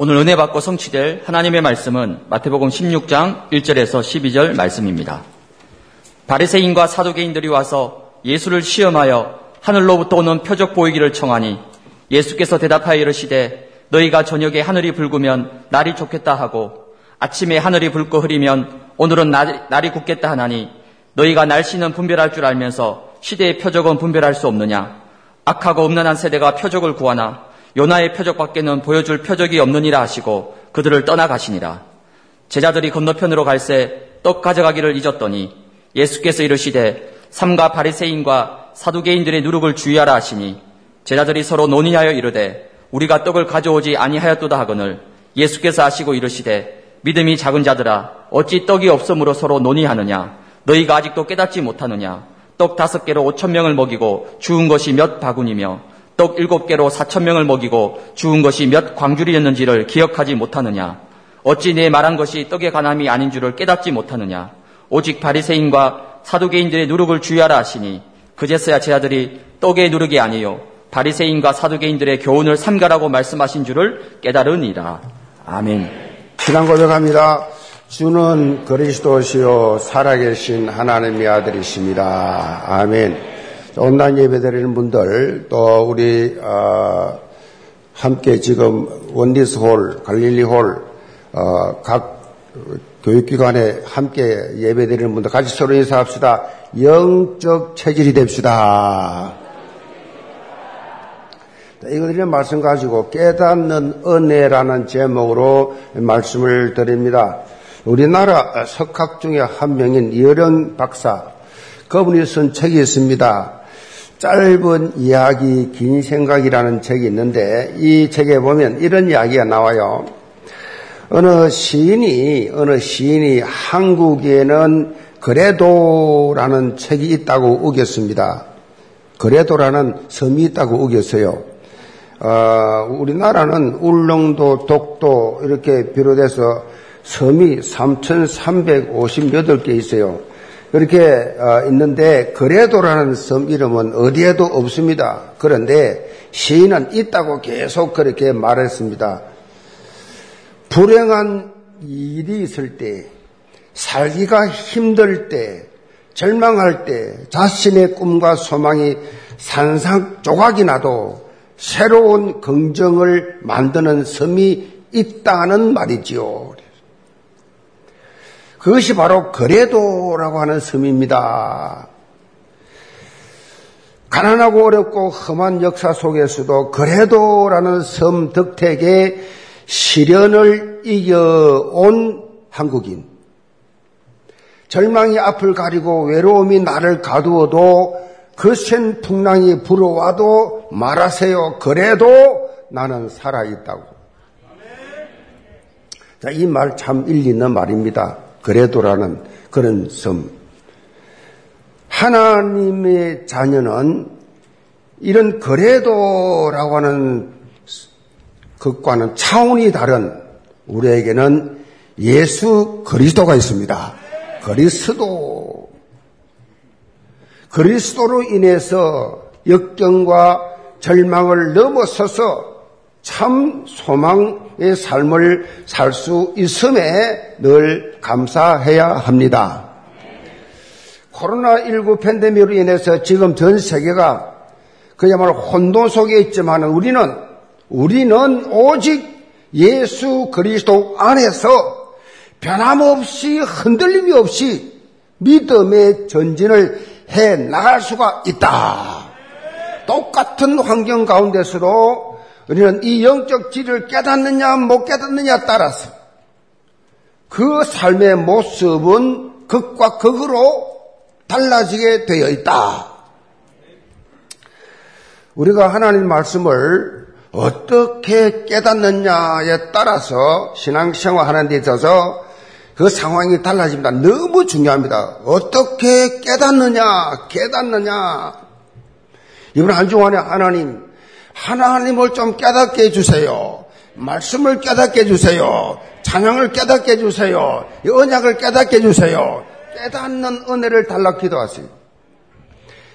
오늘 은혜 받고 성취될 하나님의 말씀은 마태복음 16장 1절에서 12절 말씀입니다. 바리새인과 사두개인들이 와서 예수를 시험하여 하늘로부터 오는 표적 보이기를 청하니 예수께서 대답하여 이르시되 너희가 저녁에 하늘이 붉으면 날이 좋겠다 하고 아침에 하늘이 붉고 흐리면 오늘은 날이 굳겠다 하나니 너희가 날씨는 분별할 줄 알면서 시대의 표적은 분별할 수 없느냐 악하고 음란한 세대가 표적을 구하나 요나의 표적밖에는 보여줄 표적이 없느니라 하시고 그들을 떠나가시니라. 제자들이 건너편으로 갈새 떡 가져가기를 잊었더니 예수께서 이르시되 삼가 바리새인과 사두개인들의 누룩을 주의하라 하시니 제자들이 서로 논의하여 이르되 우리가 떡을 가져오지 아니하였도다 하거늘 예수께서 아시고 이르시되 믿음이 작은 자들아 어찌 떡이 없으므로 서로 논의하느냐 너희가 아직도 깨닫지 못하느냐 떡 다섯 개로 오천 명을 먹이고 주운 것이 몇 바구니며 떡 일곱 개로 사천 명을 먹이고 주운 것이 몇 광줄이었는지를 기억하지 못하느냐? 어찌 내 말한 것이 떡의 가남이 아닌 줄을 깨닫지 못하느냐? 오직 바리새인과 사두개인들의 누룩을 주의하라 하시니 그제서야 제 아들이 떡의 누룩이 아니요 바리새인과 사두개인들의 교훈을 삼가라고 말씀하신 줄을 깨달으니라. 아멘. 신앙 고백합니다. 주는 그리스도시요 살아계신 하나님의 아들이십니다. 아멘. 온라인 예배 드리는 분들 또 우리 어, 함께 지금 원디스 홀, 갈릴리 홀 어, 각 교육기관에 함께 예배 드리는 분들 같이 서로 인사합시다. 영적 체질이 됩시다. 이거들의 말씀 가지고 깨닫는 은혜라는 제목으로 말씀을 드립니다. 우리나라 석학 중에 한 명인 이어령 박사, 그분이 쓴 책이 있습니다. 짧은 이야기, 긴 생각이라는 책이 있는데 이 책에 보면 이런 이야기가 나와요. 어느 시인이, 어느 시인이 한국에는 그래도라는 책이 있다고 우겼습니다. 그래도라는 섬이 있다고 우겼어요. 어, 우리나라는 울릉도, 독도 이렇게 비롯해서 섬이 3,358개 있어요. 그렇게 어, 있는데 그래도라는 섬 이름은 어디에도 없습니다. 그런데 시인은 있다고 계속 그렇게 말했습니다. 불행한 일이 있을 때, 살기가 힘들 때, 절망할 때, 자신의 꿈과 소망이 산상 조각이 나도 새로운 긍정을 만드는 섬이 있다는 말이지요. 그것이 바로 거래도라고 하는 섬입니다. 가난하고 어렵고 험한 역사 속에서도 거래도라는 섬 덕택에 시련을 이겨온 한국인. 절망이 앞을 가리고 외로움이 나를 가두어도 그센 풍랑이 불어와도 말하세요. 그래도 나는 살아있다고. 자, 이 말 참 일리 있는 말입니다. 그래도라는 그런 섬. 하나님의 자녀는 이런 그래도라고 하는 것과는 차원이 다른 우리에게는 예수 그리스도가 있습니다. 그리스도. 그리스도로 인해서 역경과 절망을 넘어서서 참 소망의 삶을 살 수 있음에 늘 감사해야 합니다. 코로나19 팬데믹으로 인해서 지금 전 세계가 그야말로 혼돈 속에 있지만 우리는, 우리는 오직 예수 그리스도 안에서 변함없이 흔들림이 없이 믿음의 전진을 해 나갈 수가 있다. 똑같은 환경 가운데서도 우리는 이 영적 질을 깨닫느냐 못 깨닫느냐 따라서 그 삶의 모습은 극과 극으로 달라지게 되어 있다. 우리가 하나님 말씀을 어떻게 깨닫느냐에 따라서 신앙생활 하는 데 있어서 그 상황이 달라집니다. 너무 중요합니다. 어떻게 깨닫느냐, 깨닫느냐. 이번 한 주간에 하나님 하나님을 좀 깨닫게 해주세요. 말씀을 깨닫게 해주세요. 찬양을 깨닫게 해주세요. 언약을 깨닫게 해주세요. 깨닫는 은혜를 달라 기도하세요.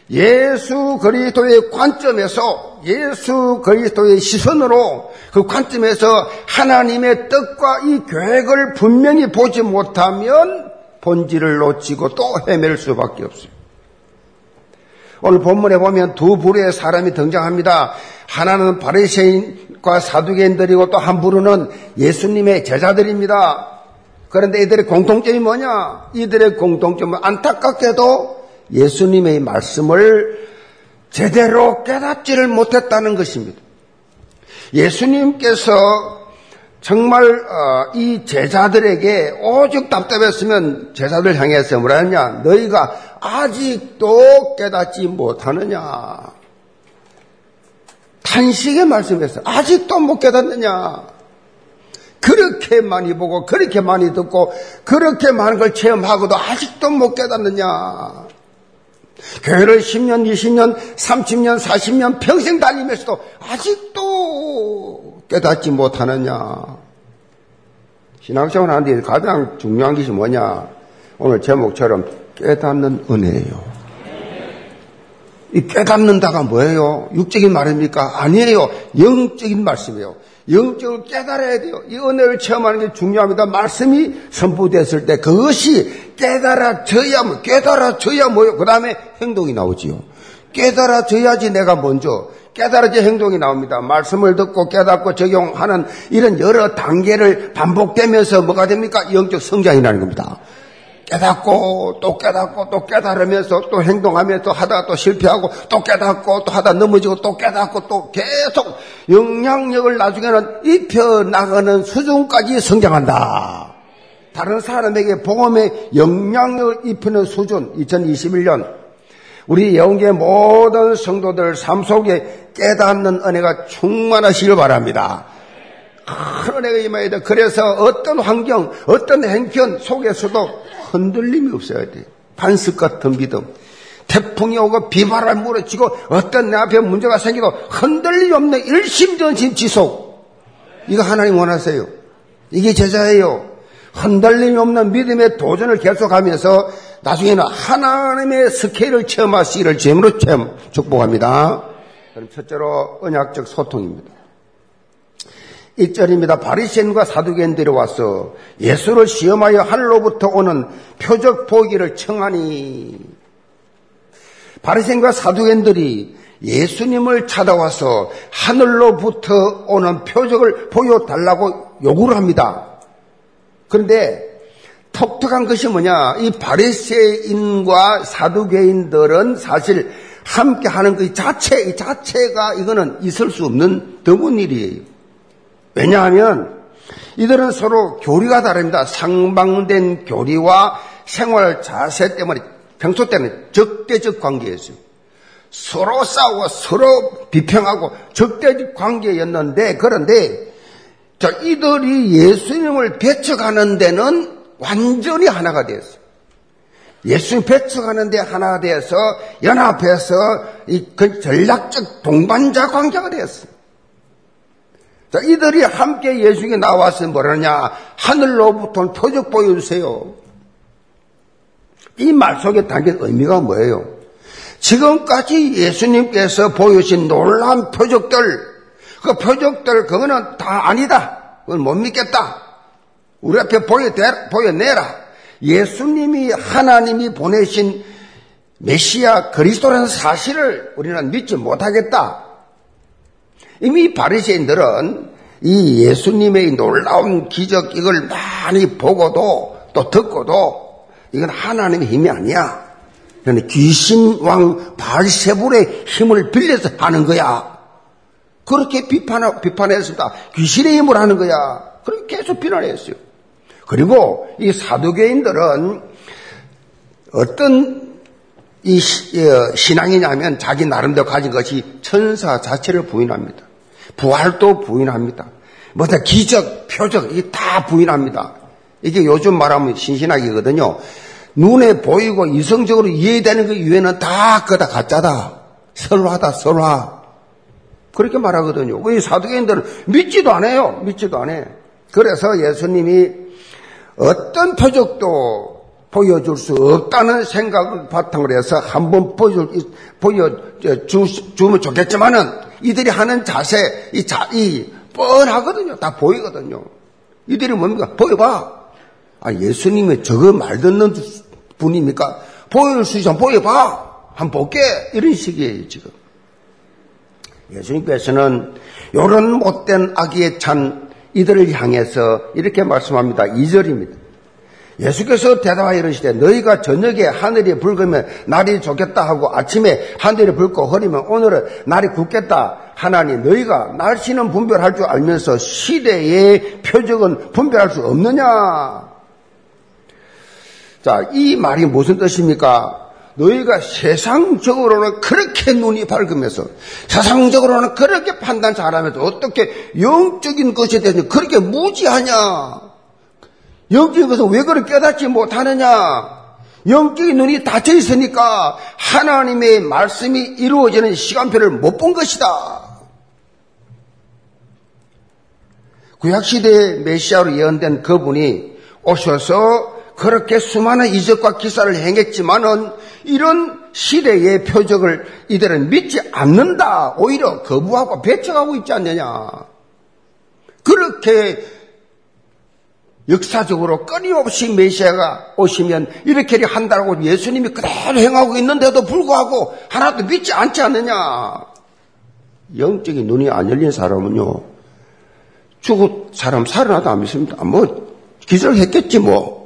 예수 그리스도의 관점에서 예수 그리스도의 시선으로 그 관점에서 하나님의 뜻과 이 계획을 분명히 보지 못하면 본질을 놓치고 또 헤맬 수밖에 없어요. 오늘 본문에 보면 두 부류의 사람이 등장합니다. 하나는 바리새인과 사두개인들이고 또 한 부류는 예수님의 제자들입니다. 그런데 이들의 공통점이 뭐냐? 이들의 공통점은 안타깝게도 예수님의 말씀을 제대로 깨닫지를 못했다는 것입니다. 예수님께서 정말 어, 이 제자들에게 오죽 답답했으면 제자들 향해서 뭐라 했냐? 너희가 아직도 깨닫지 못하느냐? 탄식의 말씀에서 아직도 못 깨닫느냐? 그렇게 많이 보고 그렇게 많이 듣고 그렇게 많은 걸 체험하고도 아직도 못 깨닫느냐? 교회를 10년, 20년, 30년, 40년 평생 다니면서도 아직도 깨닫지 못하느냐? 신앙생활 하는데 가장 중요한 것이 뭐냐? 오늘 제목처럼 깨닫는 은혜예요. 이 깨닫는다가 뭐예요? 육적인 말입니까? 아니에요. 영적인 말씀이에요. 영적을 깨달아야 돼요. 이 은혜를 체험하는 게 중요합니다. 말씀이 선포됐을 때 그것이 깨달아져야 뭐 깨달아져야 뭐요? 그 다음에 행동이 나오지요. 깨달아져야지 내가 먼저 깨달아져 행동이 나옵니다. 말씀을 듣고 깨닫고 적용하는 이런 여러 단계를 반복되면서 뭐가 됩니까? 영적 성장이라는 겁니다. 깨닫고 또 깨닫고 또 깨달으면서 또 행동하면서 하다가 또 실패하고 또 깨닫고 또 하다 넘어지고 또 깨닫고 또 계속 영향력을 나중에는 입혀 나가는 수준까지 성장한다. 다른 사람에게 복음의 영향력을 입히는 수준 2021년 우리 영계 모든 성도들 삶 속에 깨닫는 은혜가 충만하시길 바랍니다. 큰 은혜가 임해야 돼. 그래서 어떤 환경, 어떤 행편 속에서도 흔들림이 없어야 돼. 반석 같은 믿음. 태풍이 오고 비바람 물어치고 어떤 내 앞에 문제가 생기도 흔들림이 없는 일심전심 지속. 이거 하나님 원하세요. 이게 제자예요. 흔들림이 없는 믿음의 도전을 계속하면서 나중에는 하나님의 스케일을 체험하시기를 제물로 체험 축복합니다. 그럼 첫째로 언약적 소통입니다. 1절입니다. 바리새인과 사두개인들이 와서 예수를 시험하여 하늘로부터 오는 표적 보기를 청하니 바리새인과 사두개인들이 예수님을 찾아와서 하늘로부터 오는 표적을 보여달라고 요구를 합니다. 그런데 독특한 것이 뭐냐? 이 바리새인과 사두개인들은 사실 함께 하는 그 자체, 이 자체가 이거는 있을 수 없는 드문 일이에요. 왜냐하면 이들은 서로 교리가 다릅니다. 상방된 교리와 생활 자세 때문에 평소 때는 적대적 관계였어요. 서로 싸우고 서로 비평하고 적대적 관계였는데 그런데 자, 이들이 예수님을 배척하는 데는 완전히 하나가 되었어요. 예수님 배척하는 데 하나가 되어서 연합해서 이그 전략적 동반자 관계가 되었어요. 자, 이들이 함께 예수님께 나와서 뭐라냐? 하늘로부터 표적 보여주세요. 이 말 속에 담긴 의미가 뭐예요? 지금까지 예수님께서 보여주신 놀라운 표적들, 그 표적들, 그거는 다 아니다. 그건 못 믿겠다. 우리 앞에 보여내, 보여내라. 예수님이 하나님이 보내신 메시아 그리스도라는 사실을 우리는 믿지 못하겠다. 이미 바리새인들은 이 예수님의 놀라운 기적 이걸 많이 보고도 또 듣고도 이건 하나님의 힘이 아니야. 귀신 왕 발세불의 힘을 빌려서 하는 거야. 그렇게 비판, 비판했습니다. 귀신의 힘을 하는 거야. 그렇게 계속 비난했어요. 그리고 이 사두개인들은 어떤 이 어, 신앙이냐면 자기 나름대로 가진 것이 천사 자체를 부인합니다. 부활도 부인합니다. 뭐다 기적, 표적, 이게 다 부인합니다. 이게 요즘 말하면 신신하기거든요. 눈에 보이고 이성적으로 이해되는 그 이외에는 다 그다 가짜다. 설화다, 설화. 그렇게 말하거든요. 이 사두개인들은 믿지도 않아요. 믿지도 않아. 그래서 예수님이 어떤 표적도 보여줄 수 없다는 생각을 바탕으로 해서 한번 보여, 보여주면 좋겠지만은 이들이 하는 자세, 이 자, 이 뻔하거든요. 다 보이거든요. 이들이 뭡니까? 보여봐. 아, 예수님이 저거 말 듣는 분입니까? 보여줄 수 있으면 보여봐. 한번 볼게. 이런 식이에요, 지금. 예수님께서는 이런 못된 아기에 찬 이들을 향해서 이렇게 말씀합니다. 2절입니다. 예수께서 대답하여 이르시되 너희가 저녁에 하늘이 붉으면 날이 좋겠다 하고 아침에 하늘이 붉고 흐리면 오늘은 날이 굳겠다 하나니 너희가 날씨는 분별할 줄 알면서 시대의 표적은 분별할 수 없느냐 자, 이 말이 무슨 뜻입니까? 너희가 세상적으로는 그렇게 눈이 밝으면서 세상적으로는 그렇게 판단 잘하면서 어떻게 영적인 것에 대해서 그렇게 무지하냐? 영적인 것은 왜 그렇게 깨닫지 못하느냐? 영적인 눈이 닫혀 있으니까 하나님의 말씀이 이루어지는 시간표를 못 본 것이다. 구약시대의 메시아로 예언된 그분이 오셔서 그렇게 수많은 이적과 기사를 행했지만은 이런 시대의 표적을 이들은 믿지 않는다. 오히려 거부하고 배척하고 있지 않느냐. 그렇게 역사적으로 끊임없이 메시아가 오시면 이렇게 한다고 예수님이 그대로 행하고 있는데도 불구하고 하나도 믿지 않지 않느냐. 영적인 눈이 안 열린 사람은요, 죽은 사람 살아나도 안 믿습니다. 뭐, 기절했겠지, 뭐.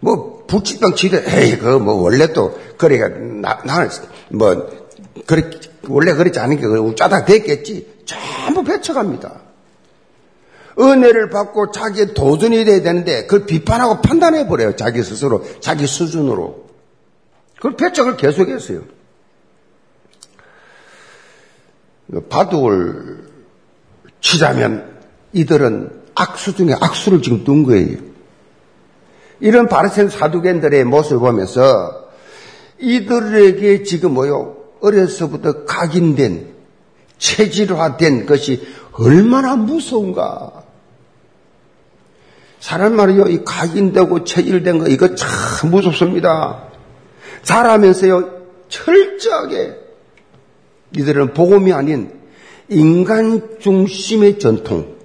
뭐, 불치병 치대, 에이, 그, 뭐, 원래 또, 그래, 나, 나, 뭐, 그래, 원래 그렇지 않은 게, 짜다 됐겠지. 전부 배쳐갑니다. 은혜를 받고 자기의 도전이 돼야 되는데 그걸 비판하고 판단해 버려요. 자기 스스로, 자기 수준으로. 그걸 배척을 계속했어요. 바둑을 치자면 이들은 악수 중에 악수를 지금 둔 거예요. 이런 바르센 사두겐들의 모습을 보면서 이들에게 지금 뭐요? 어려서부터 각인된 체질화된 것이 얼마나 무서운가. 사람 말이요, 이 각인되고 체질된 거, 이거 참 무섭습니다. 잘하면서요, 철저하게 이들은 복음이 아닌 인간 중심의 전통,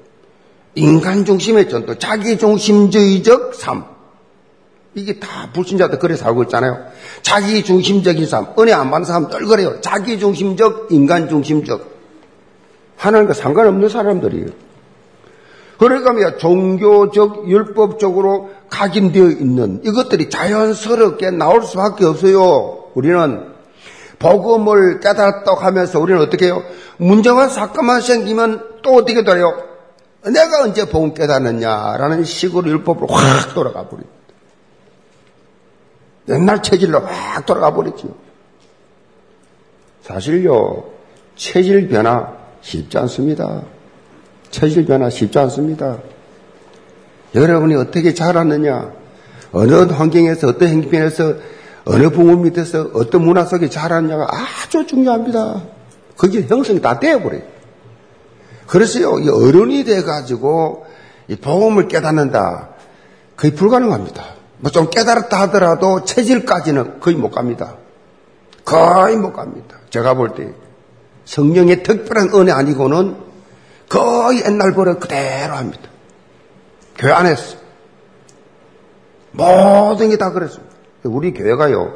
인간 중심의 전통, 자기 중심주의적 삶. 이게 다 불신자들 그래 살고 있잖아요. 자기 중심적인 삶, 은혜 안 받는 사람 늘 그래요. 자기 중심적, 인간 중심적. 하나님과 상관없는 사람들이에요. 그러니까 종교적, 율법적으로 각인되어 있는 이것들이 자연스럽게 나올 수밖에 없어요. 우리는 복음을 깨달았다고 하면서 우리는 어떻게 해요? 문제와 사건만 생기면 또 어떻게 돼요? 내가 언제 복음 깨달았냐라는 식으로 율법으로 확 돌아가 버립니다. 옛날 체질로 확 돌아가 버리죠. 사실요, 체질 변화 쉽지 않습니다. 체질 변화 쉽지 않습니다. 여러분이 어떻게 자랐느냐, 어느 환경에서 어떤 행편에서 어느 부모 밑에서 어떤 문화 속에 자랐느냐가 아주 중요합니다. 그게 형성이 다 되어버려요. 그래서요, 이 어른이 돼가지고 이 복음을 깨닫는다. 거의 불가능합니다. 뭐 좀 깨달았다 하더라도 체질까지는 거의 못 갑니다. 거의 못 갑니다. 제가 볼 때 성령의 특별한 은혜 아니고는 거의 옛날 버릇 그대로 합니다. 교회 안에서. 모든 게 다 그랬습니다. 우리 교회가요,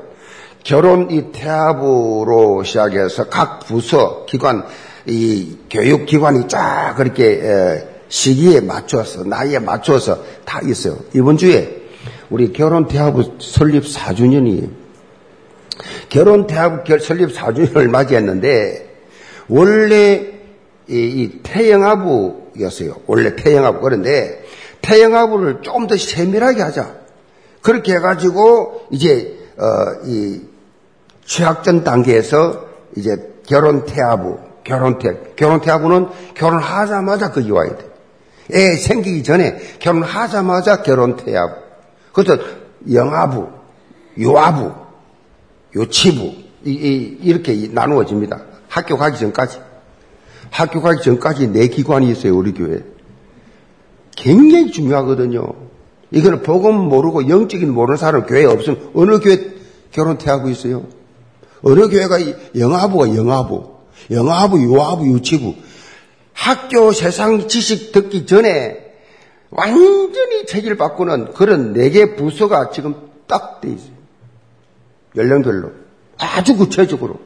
결혼 이 태아부로 시작해서 각 부서, 기관, 이 교육 기관이 쫙 그렇게 시기에 맞춰서, 나이에 맞춰서 다 있어요. 이번 주에 우리 결혼 대학부 설립 4주년이 결혼 대학부 설립 4주년을 맞이했는데 원래 이, 이 태영아부였어요. 원래 태영아부. 그런데 태영아부를 조금 더 세밀하게 하자. 그렇게 해가지고 이제 어, 이 취학전 단계에서 이제 결혼 태아부, 결혼 태, 결혼 태아부는 결혼하자마자 거기 와야 돼. 애 생기기 전에 결혼하자마자 결혼 태아부. 그래서 영아부, 요아부, 요치부 이, 이, 이 렇게 나누어집니다. 학교 가기 전까지. 학교 가기 전까지 네 기관이 있어요, 우리 교회. 굉장히 중요하거든요. 이거는 복음 모르고 영적인 모르는 사람 교회 없으면 어느 교회 결혼 태하고 있어요? 어느 교회가 영화부가 영화부, 영화부, 유아부, 유치부. 학교 세상 지식 듣기 전에 완전히 체질 바꾸는 그런 네 개 부서가 지금 딱 돼 있어요. 연령별로. 아주 구체적으로.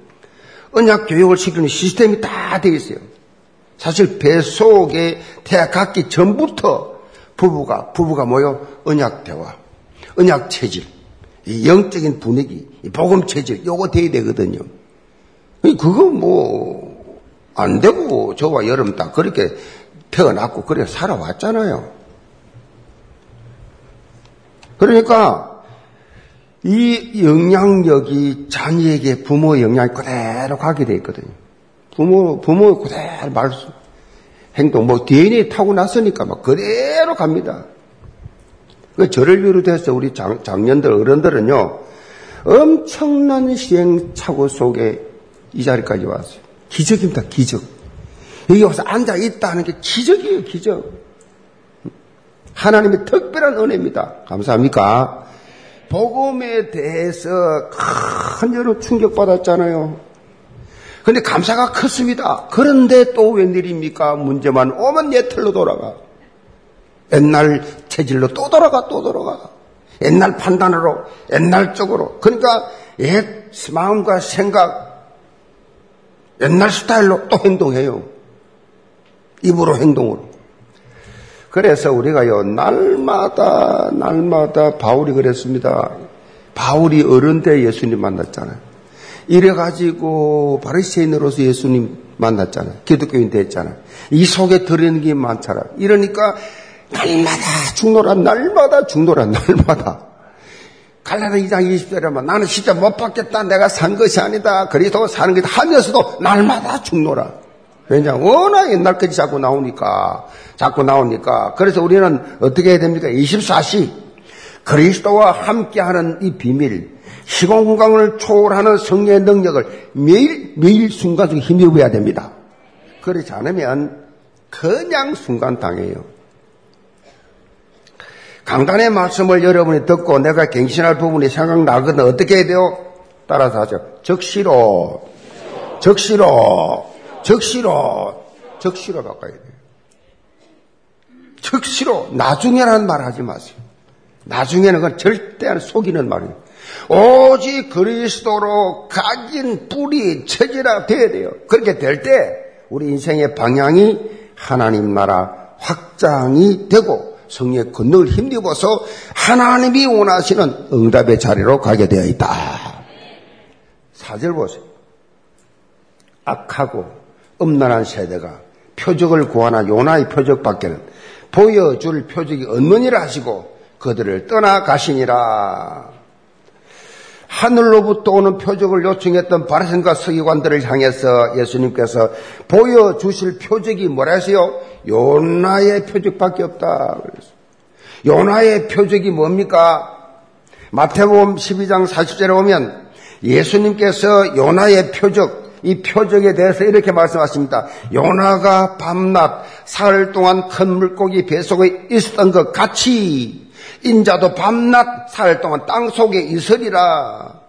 언약 교육을 시키는 시스템이 다 돼 있어요. 사실 배 속에 태학 갖기 전부터 부부가, 부부가 모여 언약 대화, 언약 체질, 이 영적인 분위기, 이 복음 체질, 요거 돼야 되거든요. 그거 뭐, 안 되고 저와 여름 딱 그렇게 태어났고 그래 살아왔잖아요. 그러니까 이 영향력이 자녀에게 부모의 영향이 그대로 가게 돼 있거든요. 부모, 부모 그대로 말씀, 행동, 뭐 DNA 타고 났으니까 막 그대로 갑니다. 그 저를 비롯해서 우리 장, 장년들, 어른들은요, 엄청난 시행착오 속에 이 자리까지 왔어요. 기적입니다, 기적. 여기 와서 앉아 있다는 게 기적이에요, 기적. 하나님의 특별한 은혜입니다. 감사합니까? 복음에 대해서 큰 여러 충격받았잖아요. 근데 감사가 컸습니다. 그런데 또 웬일입니까? 문제만 오면 옛틀로 돌아가. 옛날 체질로 또 돌아가, 또 돌아가. 옛날 판단으로, 옛날 쪽으로. 그러니까 옛 마음과 생각, 옛날 스타일로 또 행동해요. 입으로 행동으로. 그래서 우리가요, 날마다, 날마다 바울이 그랬습니다. 바울이 어른 때 예수님 만났잖아요. 이래가지고 바리새인으로서 예수님 만났잖아요. 기독교인 됐잖아요. 이 속에 들어있는 게 많잖아요. 이러니까 날마다 죽노라, 날마다 죽노라, 날마다. 갈라다 2장 20절에만 나는 진짜 못 받겠다. 내가 산 것이 아니다. 그리스도 사는 것이다. 하면서도 날마다 죽노라. 왜냐, 워낙 옛날까지 자꾸 나오니까, 자꾸 나오니까. 그래서 우리는 어떻게 해야 됩니까? 24시 그리스도와 함께하는 이 비밀, 시공간을 초월하는 성령의 능력을 매일, 매일 순간적으로 힘입어야 됩니다. 그렇지 않으면 그냥 순간 당해요. 강단의 말씀을 여러분이 듣고 내가 갱신할 부분이 생각나거든 어떻게 해야 돼요? 따라서 하죠. 적시로, 적시로, 적시로, 적시로 바꿔야 돼요. 적시로, 나중에라는 말 하지 마세요. 나중에는 그건 절대 속이는 말이에요. 오직 그리스도로 각인 뿌리 체질화 돼야 돼요. 그렇게 될 때 우리 인생의 방향이 하나님 나라 확장이 되고 성령의 권능을 힘입어서 하나님이 원하시는 응답의 자리로 가게 되어 있다. 사절 보세요. 악하고 음란한 세대가 표적을 구하나 요나의 표적밖에는 보여줄 표적이 없느니라 하시고 그들을 떠나가시니라. 하늘로부터 오는 표적을 요청했던 바리새인과 서기관들을 향해서 예수님께서 보여주실 표적이 뭐라 하세요? 요나의 표적밖에 없다. 요나의 표적이 뭡니까? 마태복음 12장 40절에 보면 예수님께서 요나의 표적 이 표적에 대해서 이렇게 말씀하십니다. 요나가 밤낮 사흘 동안 큰 물고기 뱃속에 있었던 것 같이 인자도 밤낮 사흘 동안 땅 속에 있으리라.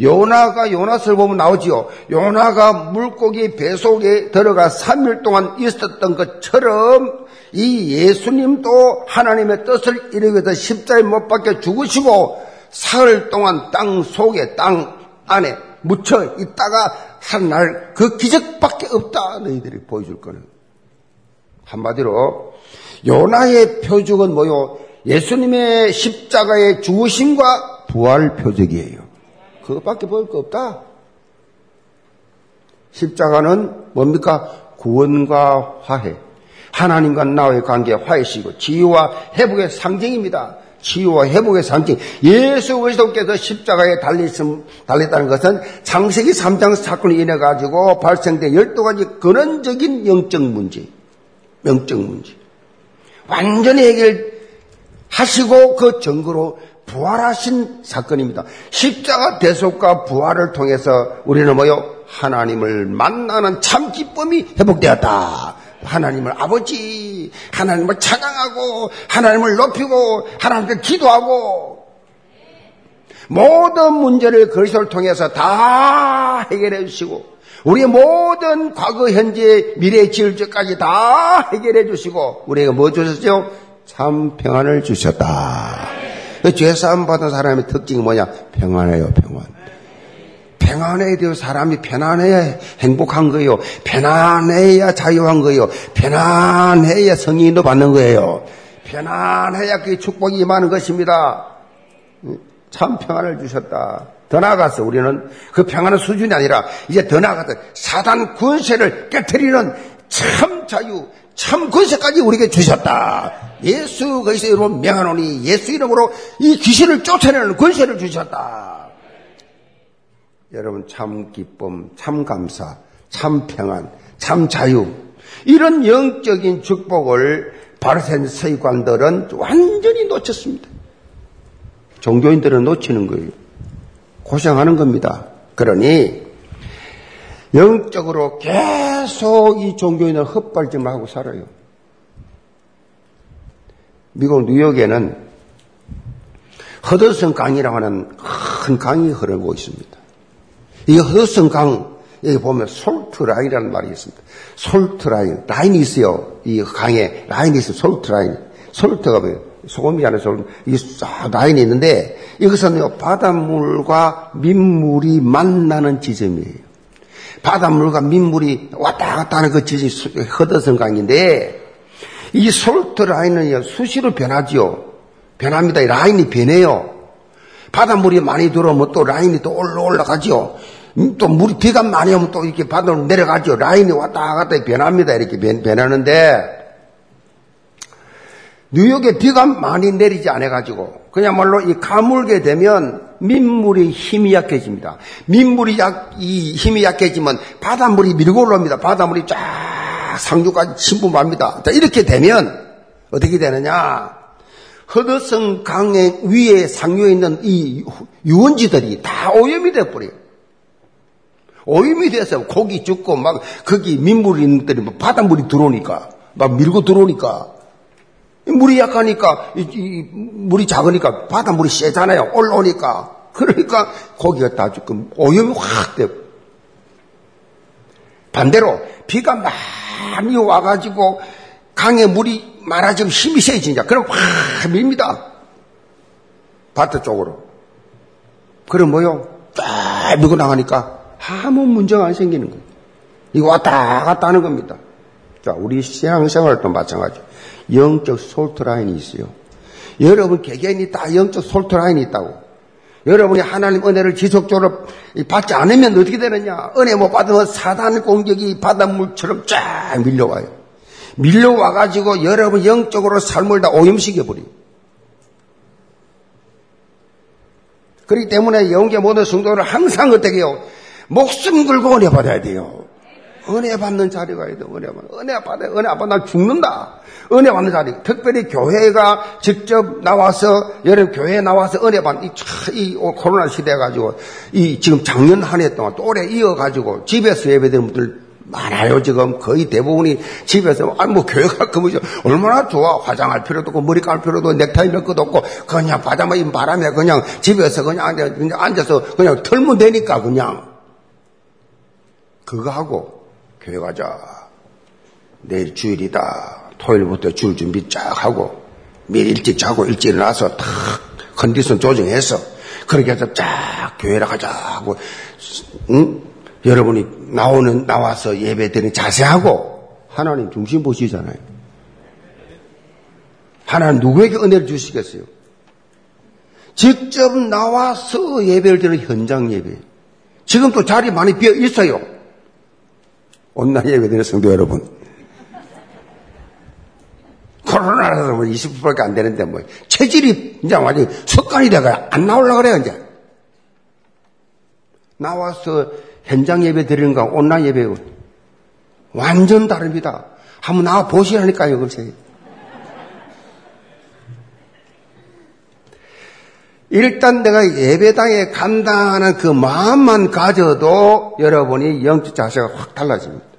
요나가 요나스를 보면 나오지요. 요나가 물고기 뱃속에 들어가 3일 동안 있었던 것처럼 이 예수님도 하나님의 뜻을 이루기 위해서 십자에 못 박혀 죽으시고 사흘 동안 땅 속에 땅 안에 묻혀 있다가 하날 그 기적밖에 없다. 너희들이 보여줄 거는. 한마디로 요나의 표적은 뭐요? 예수님의 십자가의 죽으심과 부활 표적이에요. 그것밖에 보일 거 없다. 십자가는 뭡니까? 구원과 화해. 하나님과 나의 관계 화해시고 지유와 회복의 상징입니다. 치유와 회복의 상징. 예수 그리스도께서 십자가에 달리심, 달렸다는 것은 창세기 3장 사건을 인해 가지고 발생된 12가지 근원적인 영적 문제. 영적 문제. 완전히 해결하시고 그 증거로 부활하신 사건입니다. 십자가 대속과 부활을 통해서 우리는 뭐요? 하나님을 만나는 참 기쁨이 회복되었다. 하나님을 아버지, 하나님을 찬양하고 하나님을 높이고 하나님께 기도하고 모든 문제를 그리스도를 통해서 다 해결해 주시고 우리의 모든 과거, 현재, 미래, 지을 적까지 다 해결해 주시고 우리에게 뭐 주셨죠? 참 평안을 주셨다. 그 죄사함 받은 사람의 특징이 뭐냐? 평안해요, 평안. 평안해야 돼요. 사람이 편안해야 행복한 거예요. 편안해야 자유한 거예요. 편안해야 성인도 받는 거예요. 편안해야 그 축복이 임하는 것입니다. 참 평안을 주셨다. 더 나아가서 우리는 그 평안의 수준이 아니라 이제 더 나아가서 사단 군세를 깨뜨리는 참 자유, 참 권세까지 우리에게 주셨다. 예수 그리스도 이름 명하노니 예수 이름으로 이 귀신을 쫓아내는 권세를 주셨다. 여러분 참 기쁨, 참 감사, 참 평안, 참 자유 이런 영적인 축복을 바르센 서기관들은 완전히 놓쳤습니다. 종교인들은 놓치는 거예요. 고생하는 겁니다. 그러니 영적으로 계속 이 종교인은 헛발질만 하고 살아요. 미국 뉴욕에는 허드슨 강이라고 하는 큰 강이 흐르고 있습니다. 이 허드슨 강, 여기 보면 솔트 라인이라는 말이 있습니다. salt line, 라인이 있어요. 이 강에 라인이 있어요. salt line. Salt가 뭐예요? 소금이 안에서 이게 싹 라인이 있는데 이것은 바닷물과 민물이 만나는 지점이에요. 바닷물과 민물이 왔다 갔다 하는 그 지점이 허드슨 강인데 이 salt line은 수시로 변하지요. 변합니다. 이 라인이 변해요. 바닷물이 많이 들어오면 또 라인이 또 올라 올라가죠. 음, 또 물이 비가 많이 오면 또 이렇게 바다로 내려가죠. 라인이 왔다 갔다 변합니다. 이렇게 변, 변하는데 뉴욕에 비가 많이 내리지 않아가지고 그냥말로 이 가물게 되면 민물이 힘이 약해집니다. 민물이 약, 이 힘이 약해지면 바닷물이 밀고 올라옵니다. 바닷물이 쫙 상류까지 침범합니다. 자, 이렇게 되면 어떻게 되느냐? 허드성 강의 위에 상류에 있는 이 유원지들이 다 오염이 돼버려요. 오염이 돼서 고기 죽고 막 거기 있는 데리 바닷물이 들어오니까 막 밀고 들어오니까 물이 약하니까, 이, 이, 물이 작으니까 바닷물이 세잖아요. 올라오니까. 그러니까 고기가 다 죽고 오염이 확 되고. 반대로 비가 많이 와가지고 강에 물이 많아지면 힘이 세지니까 그럼 확 밀립니다. 밭 쪽으로. 그럼 뭐요? 쫙 밀고 나가니까 아무 문제가 안 생기는 거예요. 이거 왔다 갔다 하는 겁니다. 자, 우리 신앙생활도 마찬가지. 영적 솔트라인이 있어요. 여러분 개개인이 다 영적 솔트라인이 있다고. 여러분이 하나님 은혜를 지속적으로 받지 않으면 어떻게 되느냐? 은혜 못 받으면 사단 공격이 바닷물처럼 쫙 밀려와요. 밀려와가지고 여러분 영적으로 삶을 다 오염시켜버려요. 그렇기 때문에 영계 모든 성도를 항상 어떻게 해요? 목숨 걸고 은혜 받아야 돼요. 은혜 받는 자리가 있다. 은혜 받는 은혜 받아 은혜 안 받나 죽는다. 은혜 받는 자리. 특별히 교회가 직접 나와서 여러분 교회에 나와서 은혜 받는 이, 이 코로나 시대 가지고 이 지금 작년 한 해 동안 또 올해 이어 가지고 집에서 예배드는 분들 많아요 지금 거의 대부분이 집에서 아니 뭐 교회가 그뭐죠 얼마나 좋아 화장할 필요도 없고 머리 감을 필요도 없고 넥타이 몇 것도 없고 그냥 바다만 이 바람에 그냥 집에서 그냥 앉아서 그냥 털면 되니까 그냥 그거 하고 교회 가자. 내일 주일이다. 토요일부터 줄 준비 쫙 하고 미리 일찍 자고 일찍 일어나서 탁 컨디션 조정해서 그렇게 해서 쫙 교회를 가자 하고 응? 여러분이 나오는 나와서 예배드리는 자세하고 하나님 중심 보시잖아요. 하나님 누구에게 은혜를 주시겠어요? 직접 나와서 예배를 드리는 현장 예배. 지금 또 자리 많이 비어 있어요. 온라인 예배드리는 성도 여러분. 코로나라서 뭐 20%밖에 안 되는데 뭐 체질이 이제 완전히 습관이 돼가 안 나올라 그래요 이제. 나와서 현장 예배 드리는 거 온라인 예배 완전 다릅니다. 한번 나와 보시라니까요, 그새. 일단 내가 예배당에 간다는 그 마음만 가져도 여러분이 영적 자세가 확 달라집니다.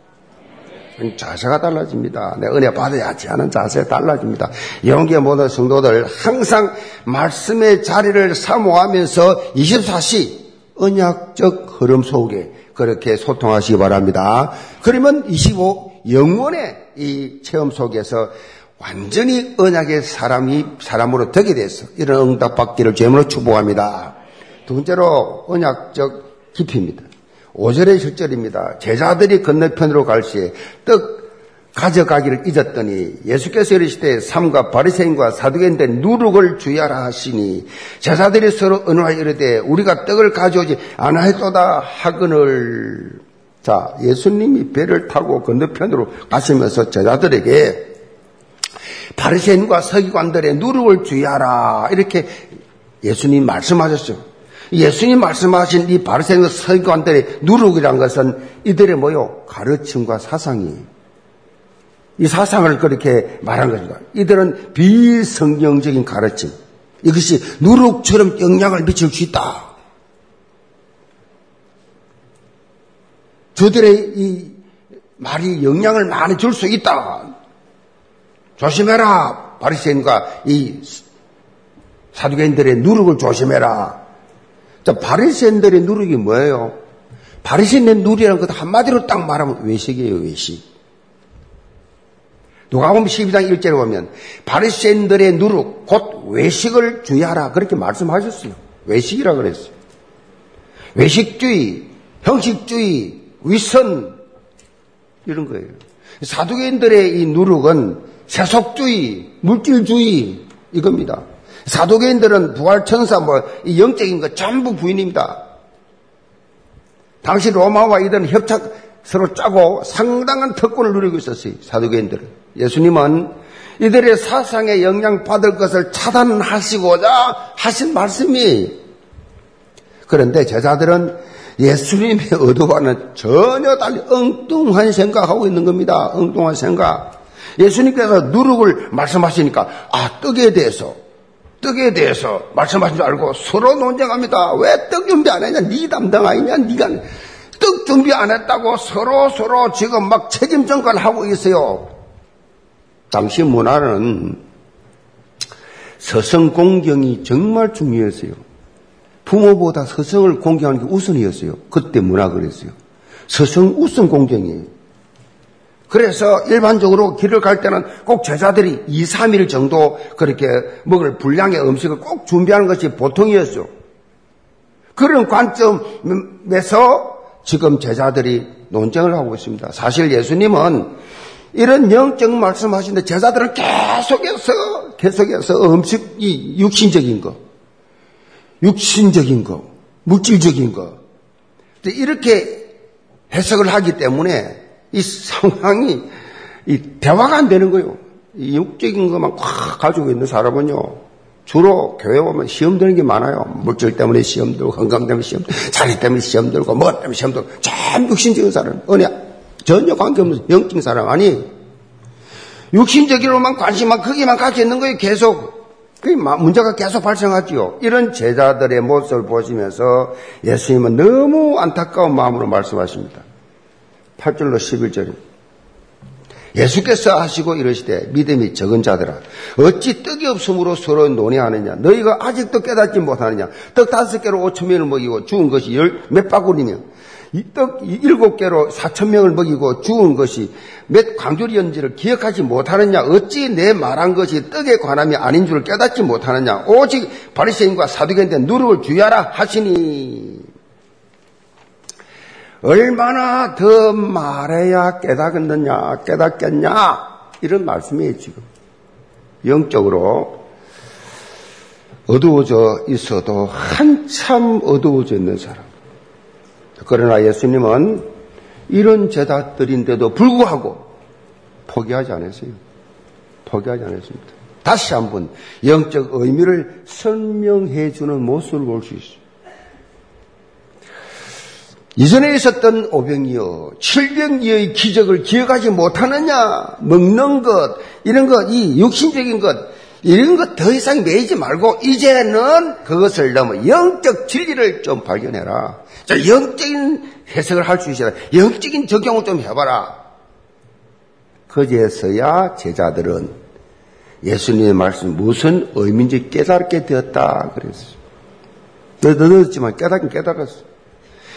자세가 달라집니다. 내 은혜 받아야지 하는 자세 달라집니다. 영계 모든 성도들 항상 말씀의 자리를 사모하면서 24시 언약적 흐름 속에 그렇게 소통하시기 바랍니다. 그러면 25 영원의 이 체험 속에서 완전히 언약의 사람이 사람으로 되게 돼서 이런 응답 받기를 죄물로 축복합니다. 두 번째로 언약적 깊이입니다. 5절의 실절입니다. 제자들이 건너편으로 갈 시에 떡 가져가기를 잊었더니 예수께서 이르시되 삼가 바리새인과 사두개인데 누룩을 주의하라 하시니 제자들이 서로 언어하여 이르되 우리가 떡을 가져오지 않아했도다 하거늘 자 예수님이 배를 타고 건너편으로 가시면서 제자들에게 바리새인과 서기관들의 누룩을 주의하라 이렇게 예수님 말씀하셨죠. 예수님 말씀하신 이 바리새인과 서기관들의 누룩이란 것은 이들의 뭐요? 가르침과 사상이 이 사상을 그렇게 말한 것입니다. 이들은 비성경적인 가르침. 이것이 누룩처럼 영향을 미칠 수 있다. 저들의 이 말이 영향을 많이 줄 수 있다. 조심해라. 바리새인과 이 사두개인들의 누룩을 조심해라. 자, 바리새인들의 누룩이 뭐예요? 바리새인의 누리라는 것 한마디로 딱 말하면 외식이에요, 외식. 누가복음 12장 1절에 보면 바리새인들의 누룩 곧 외식을 주의하라 그렇게 말씀하셨어요. 외식이라 그랬어요. 외식주의, 형식주의, 위선 이런 거예요. 사두개인들의 이 누룩은 세속주의, 물질주의 이겁니다. 사도개인들은 부활 천사 뭐 영적인 거 전부 부인입니다. 당시 로마와 이들은 협착 서로 짜고 상당한 특권을 누리고 있었어요. 사도개인들은. 예수님은 이들의 사상에 영향 받을 것을 차단하시고자 하신 말씀이 그런데 제자들은 예수님의 의도와는 전혀 달리 엉뚱한 생각하고 있는 겁니다. 엉뚱한 생각. 예수님께서 누룩을 말씀하시니까 아 떡에 대해서 떡에 대해서 말씀하신 줄 알고 서로 논쟁합니다. 왜 떡 준비 안 했냐? 네 담당 아니냐? 네가 떡 준비 안 했다고 서로 서로 지금 막 책임 전가를 하고 있어요. 당시 문화는 서성 공경이 정말 중요했어요. 부모보다 서성을 공경하는 게 우선이었어요. 그때 문화 그랬어요. 서성 우선 공경이에요. 그래서 일반적으로 길을 갈 때는 꼭 제자들이 2, 3일 정도 그렇게 먹을 분량의 음식을 꼭 준비하는 것이 보통이었죠. 그런 관점에서 지금 제자들이 논쟁을 하고 있습니다. 사실 예수님은 이런 영적 말씀하시는데 제자들은 계속해서 계속해서 음식이 육신적인 거, 육신적인 거, 물질적인 거 이렇게 해석을 하기 때문에 이 상황이 이 대화가 안 되는 거예요. 이 육적인 것만 꽉 가지고 있는 사람은요. 주로 교회 오면 시험 드는 게 많아요. 물질 때문에 시험 들고, 건강 때문에 시험 들고, 자리 때문에 시험 들고, 뭐 때문에 시험 들고, 참 육신적인 사람. 은혜, 전혀 관계없는 영적인 사람 아니. 육신적으로만 관심만, 크기만 가지고 있는 거예요, 계속. 그 문제가 계속 발생하지요. 이런 제자들의 모습을 보시면서 예수님은 너무 안타까운 마음으로 말씀하십니다. 8절로 11절. 예수께서 하시고 이러시되 믿음이 적은 자들아 어찌 떡이 없으므로 서로 논의하느냐? 너희가 아직도 깨닫지 못하느냐? 떡 다섯 개로 오천 명을 먹이고 죽은 것이 열 몇 바구니며? 이떡 일곱 개로 사천 명을 먹이고 죽은 것이 몇 광주리였는지를 기억하지 못하느냐? 어찌 내 말한 것이 떡에 관함이 아닌 줄을 깨닫지 못하느냐? 오직 바리새인과 사두개인데 누룩을 주의하라 하시니 얼마나 더 말해야 깨닫겠느냐, 깨닫겠냐, 이런 말씀이에요, 지금. 영적으로 어두워져 있어도 한참 어두워져 있는 사람. 그러나 예수님은 이런 제자들인데도 불구하고 포기하지 않았어요. 포기하지 않았습니다. 다시 한번 영적 의미를 설명해 주는 모습을 볼 수 있어요. 이전에 있었던 오병이여, 칠병이의 기적을 기억하지 못하느냐, 먹는 것, 이런 것, 이 육신적인 것, 이런 것 더 이상 매이지 말고, 이제는 그것을 넘어 영적 진리를 좀 발견해라. 자, 영적인 해석을 할 수 있어야 영적인 적용을 좀 해봐라. 그제서야 제자들은 예수님의 말씀 무슨 의미인지 깨닫게 되었다 그랬어요. 늦었지만 깨닫긴 깨달았어.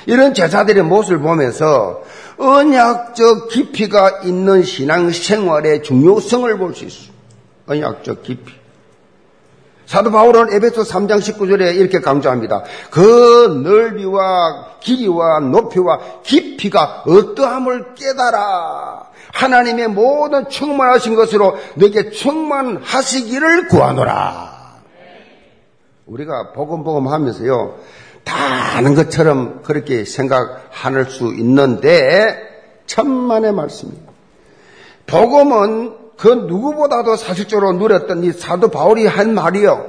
이런 제자들의 모습을 보면서 언약적 깊이가 있는 신앙 생활의 중요성을 볼 수 있어. 언약적 깊이. 사도 바울은 에베소 3장 19절에 이렇게 강조합니다. 그 넓이와 길이와 높이와 깊이가 어떠함을 깨달아 하나님의 모든 충만하신 것으로 너에게 충만하시기를 구하노라. 우리가 복음복음 하면서요. 다 아는 것처럼 그렇게 생각할 수 있는데 천만의 말씀입니다. 복음은 그 누구보다도 사실적으로 누렸던 이 사도 바울이 한 말이요.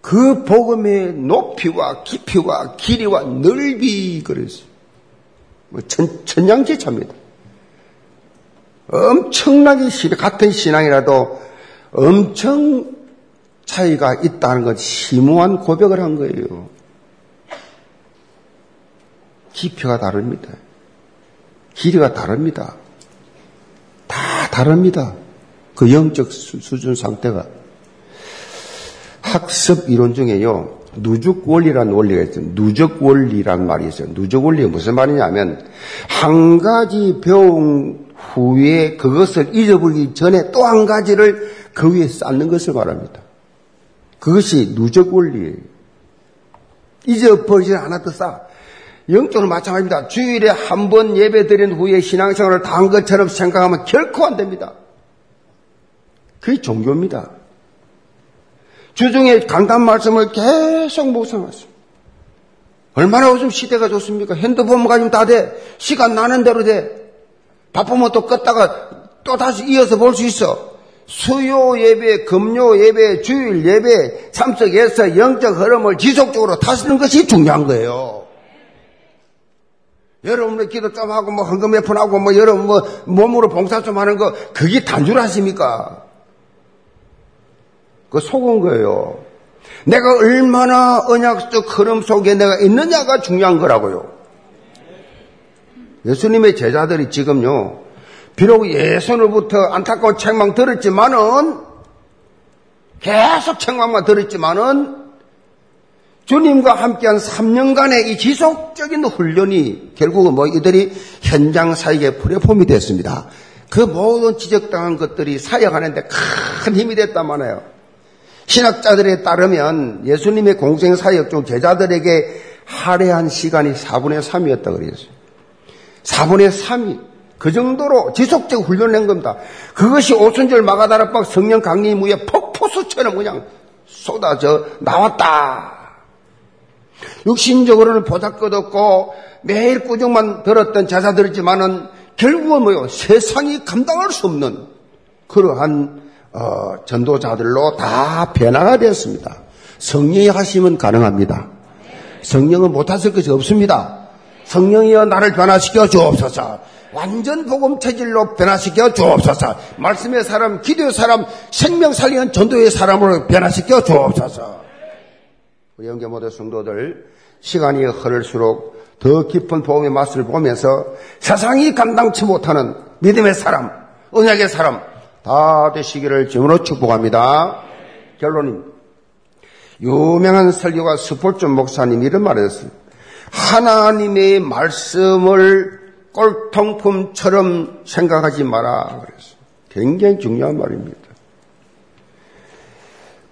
그 복음의 높이와 깊이와 길이와 넓이 그랬어요. 뭐 천, 천양지차입니다. 엄청나게 같은 신앙이라도 엄청 차이가 있다는 것 심오한 고백을 한 거예요. 깊이가 다릅니다. 길이가 다릅니다. 다 다릅니다. 그 영적 수준 상태가. 학습 이론 중에요. 누적 원리라는 원리가 있어요. 누적 원리라는 말이 있어요. 누적 원리가 무슨 말이냐면 한 가지 배운 후에 그것을 잊어버리기 전에 또 한 가지를 그 위에 쌓는 것을 말합니다. 그것이 누적 원리예요. 잊어버리지 쌓. 영적으로 마찬가지입니다. 주일에 한 번 예배 드린 후에 신앙생활을 다 한 것처럼 생각하면 결코 안 됩니다. 그게 종교입니다. 주중에 간단 말씀을 계속 묵상하세요. 얼마나 요즘 시대가 좋습니까? 핸드폰 가지면 다 돼. 시간 나는 대로 돼. 바쁘면 또 껐다가 또 다시 이어서 볼 수 있어. 수요 예배, 금요 예배, 주일 예배 참석해서 영적 흐름을 지속적으로 타시는 것이 중요한 거예요. 여러분의 기도 좀 하고 뭐 헌금 몇 푼 하고 뭐 여러분 뭐 몸으로 봉사 좀 하는 거 그게 단순하십니까? 그 속은 거예요. 내가 얼마나 언약적 흐름 속에 내가 있느냐가 중요한 거라고요. 예수님의 제자들이 지금요, 비록 예선으로부터 안타까운 책망 들었지만은, 계속 책망만 들었지만은, 주님과 함께한 3년간의 이 지속적인 훈련이 결국은 뭐 이들이 현장 사역의 플랫폼이 됐습니다. 그 모든 지적당한 것들이 사역하는데 큰 힘이 됐단 말이에요. 신학자들에 따르면 예수님의 공생 사역 중 제자들에게 할애한 시간이 4분의 3이었다 그랬어요. 4분의 3이 그 정도로 지속적 훈련낸 겁니다. 그것이 오순절 마가다락방 성령 강림 후에 폭포수처럼 그냥 쏟아져 나왔다. 육신적으로는 보잘것없고 매일 꾸중만 들었던 제자들이지만은 결국은 뭐요? 세상이 감당할 수 없는 그러한 어, 전도자들로 다 변화가 되었습니다. 성령이 하시면 가능합니다. 성령은 못하실 것이 없습니다. 성령이여 나를 변화시켜 주옵소서. 완전 복음 체질로 변화시켜 주옵소서. 말씀의 사람, 기도의 사람, 생명 살리는 전도의 사람으로 변화시켜 주옵소서. 우리 영계 모든 성도들 시간이 흐를수록 더 깊은 복음의 맛을 보면서 세상이 감당치 못하는 믿음의 사람, 언약의 사람, 다 되시기를 주으로 축복합니다. 결론입니다. 유명한 설교가 스폴존 목사님이 이런 말을 했어요. 하나님의 말씀을 꼴통품처럼 생각하지 마라. 그랬어요. 굉장히 중요한 말입니다.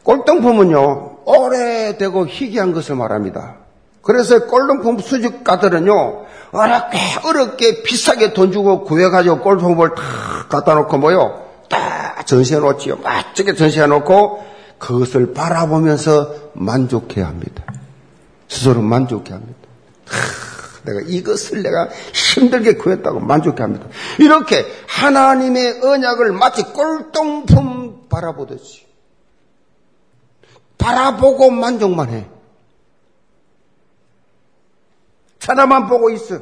꼴통품은요, 오래되고 희귀한 것을 말합니다. 그래서 꼴통품 수집가들은요, 어렵게, 어렵게 비싸게 돈 주고 구해가지고 꼴통품을 다 갖다 놓고 뭐요? 다 전시해 놓지요. 멋지게 전시해 놓고 그것을 바라보면서 만족해야 합니다. 스스로 만족해야 합니다. 하, 내가 이것을 내가 힘들게 구했다고 만족해 합니다. 이렇게 하나님의 언약을 마치 꼴통품 바라보듯이 바라보고 만족만 해. 쳐다만 보고 있어.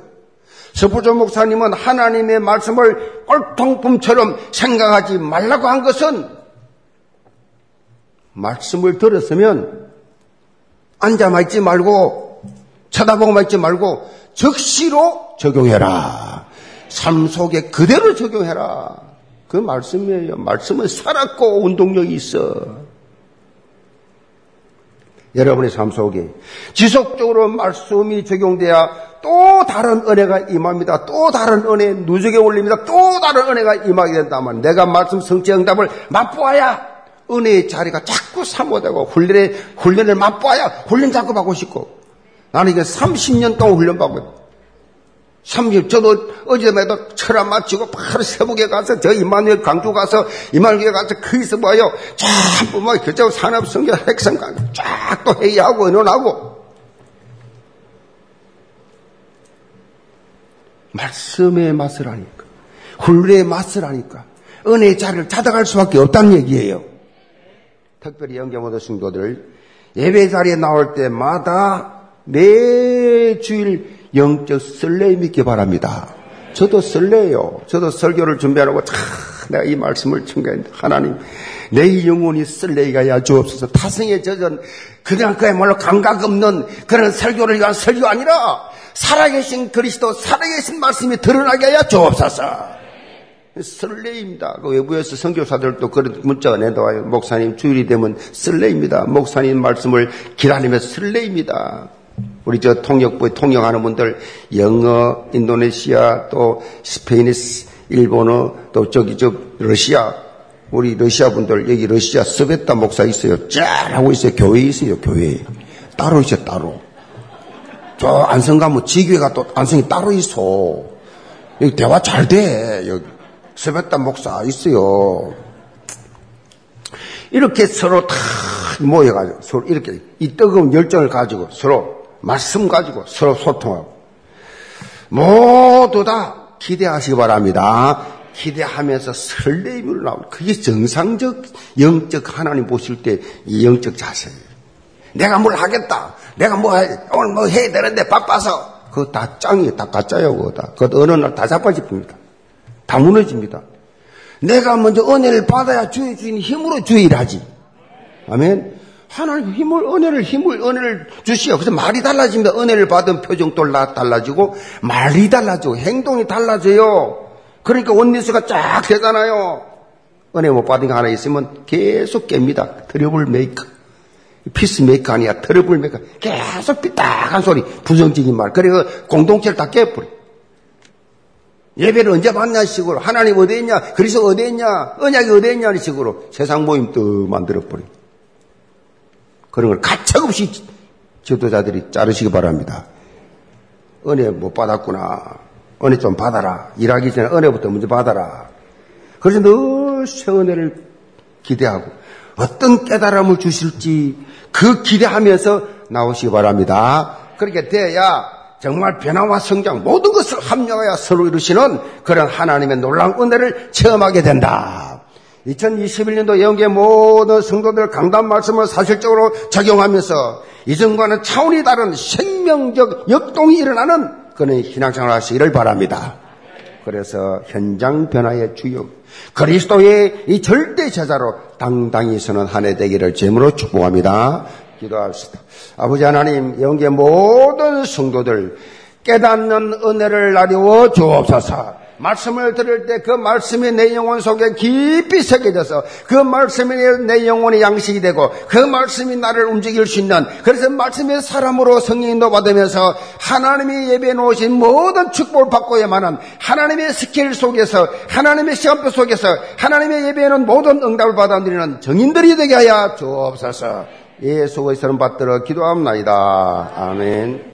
서포조 목사님은 하나님의 말씀을 꼴통품처럼 생각하지 말라고 한 것은 말씀을 들었으면 앉아만 있지 말고 쳐다보고만 있지 말고 즉시로 적용해라. 삶 속에 그대로 적용해라. 그 말씀이에요. 말씀은 살았고 운동력이 있어. 여러분의 삶 속에 지속적으로 말씀이 적용돼야 또 다른 은혜가 임합니다. 또 다른 은혜 누적에 올립니다. 또 다른 은혜가 임하게 된다면 내가 말씀 성취 응답을 맛보아야 은혜의 자리가 자꾸 사모되고 훈련에, 훈련을 맛보아야 훈련 자꾸 받고 싶고 나는 이게 30년 동안 훈련받고 30, 저도 어제에도 철학 마치고 바로 세북에 가서 저 이만희 강주 가서 이만희에 가서 거기서 뭐요? 전부 뭐 교장 산업 성경 핵성 쫙또 회의하고 의논하고 말씀의 맛을 하니까 훈련의 맛을 하니까 은혜의 자리를 찾아갈 수밖에 없다는 얘기예요. 특별히 영계모도 성도들 예배 자리에 나올 때마다 매 주일 영적 설레임 있게 바랍니다. 저도 설레요. 저도 설교를 준비하고 참 내가 이 말씀을 청구했는데 하나님 내 영혼이 설레이가야 주옵소서 타성에 젖은 그냥 그야말로 감각 없는 그런 설교를 위한 설교 아니라 살아계신 그리스도 살아계신 말씀이 드러나게 하여 주옵소서 설레입니다. 그 외부에서 선교사들도 그런 문자가 내려와요. 목사님 주일이 되면 설레입니다. 목사님 말씀을 기다리면서 설레입니다. 우리 저 통역부에 통역하는 분들 영어, 인도네시아, 또 Spanish, 일본어, 또 저기 저 러시아, 우리 러시아 분들 여기 러시아 스베타 목사 있어요. 잘 하고 있어요. 교회 있어요. 교회 따로 있어요. 따로. 저 안성 가면 지교회가 또 안성이 따로 있어. 여기 대화 잘 돼. 여기 스베타 목사 있어요. 이렇게 서로 다 모여가지고 서로 이렇게 이 뜨거운 열정을 가지고 서로 말씀 가지고 서로 소통하고 모두 다 기대하시기 바랍니다. 기대하면서 설레임을 나오는 그게 정상적 영적 하나님 보실 때 이 영적 자세예요. 내가 뭘 하겠다. 내가 뭐 해, 오늘 뭐 해야 되는데 바빠서 그거 다 짱이에요. 다 가짜예요. 그거 다. 그것 어느 날 다 자빠집니다. 다 무너집니다. 내가 먼저 은혜를 받아야 주의 주신 힘으로 주의 일을 하지. 아멘. 하나님 힘을, 은혜를, 힘을, 은혜를 주시오. 그래서 말이 달라집니다. 은혜를 받은 표정도 달라지고, 말이 달라지고, 행동이 달라져요. 그러니까 oneness가 쫙 되잖아요. 은혜 못 받은 게 하나 있으면 계속 깹니다. Trouble maker. Peace maker 아니야. Trouble maker. 계속 삐딱한 소리. 부정적인 말. 그래, 그 공동체를 다 깨버려. 예배를 언제 받냐 식으로. 하나님 어디 있냐? 그리스도 어디 있냐? 언약이 어디 있냐는 식으로 세상 모임 또 만들어버려. 그런 걸 가차없이 지도자들이 자르시기 바랍니다. 은혜 못 받았구나. 은혜 좀 받아라. 일하기 전에 은혜부터 먼저 받아라. 그래서 늘 새 은혜를 기대하고 어떤 깨달음을 주실지 그 기대하면서 나오시기 바랍니다. 그렇게 돼야 정말 변화와 성장 모든 것을 합력하여 서로 이루시는 그런 하나님의 놀라운 은혜를 체험하게 된다. 2021년도 영계 모든 성도들 강단 말씀을 사실적으로 적용하면서 이전과는 차원이 다른 생명적 역동이 일어나는 그런 신앙생활 하시기를 바랍니다. 그래서 현장 변화의 주역 그리스도의 이 절대 제자로 당당히 서는 한 해 되기를 제물로 축복합니다. 기도합시다. 아버지 하나님 영계 모든 성도들 깨닫는 은혜를 나누어 주옵소서. 말씀을 들을 때 그 말씀이 내 영혼 속에 깊이 새겨져서 그 말씀이 내 영혼의 양식이 되고 그 말씀이 나를 움직일 수 있는 그래서 말씀의 사람으로 성령인도 받으면서 하나님이 예배해 놓으신 모든 축복을 받고야만 한 하나님의 스킬 속에서 하나님의 시간표 속에서 하나님의 예배에는 모든 응답을 받아들이는 정인들이 되게 하여 주옵소서 예수의 서름 받들어 기도합니다. 아멘.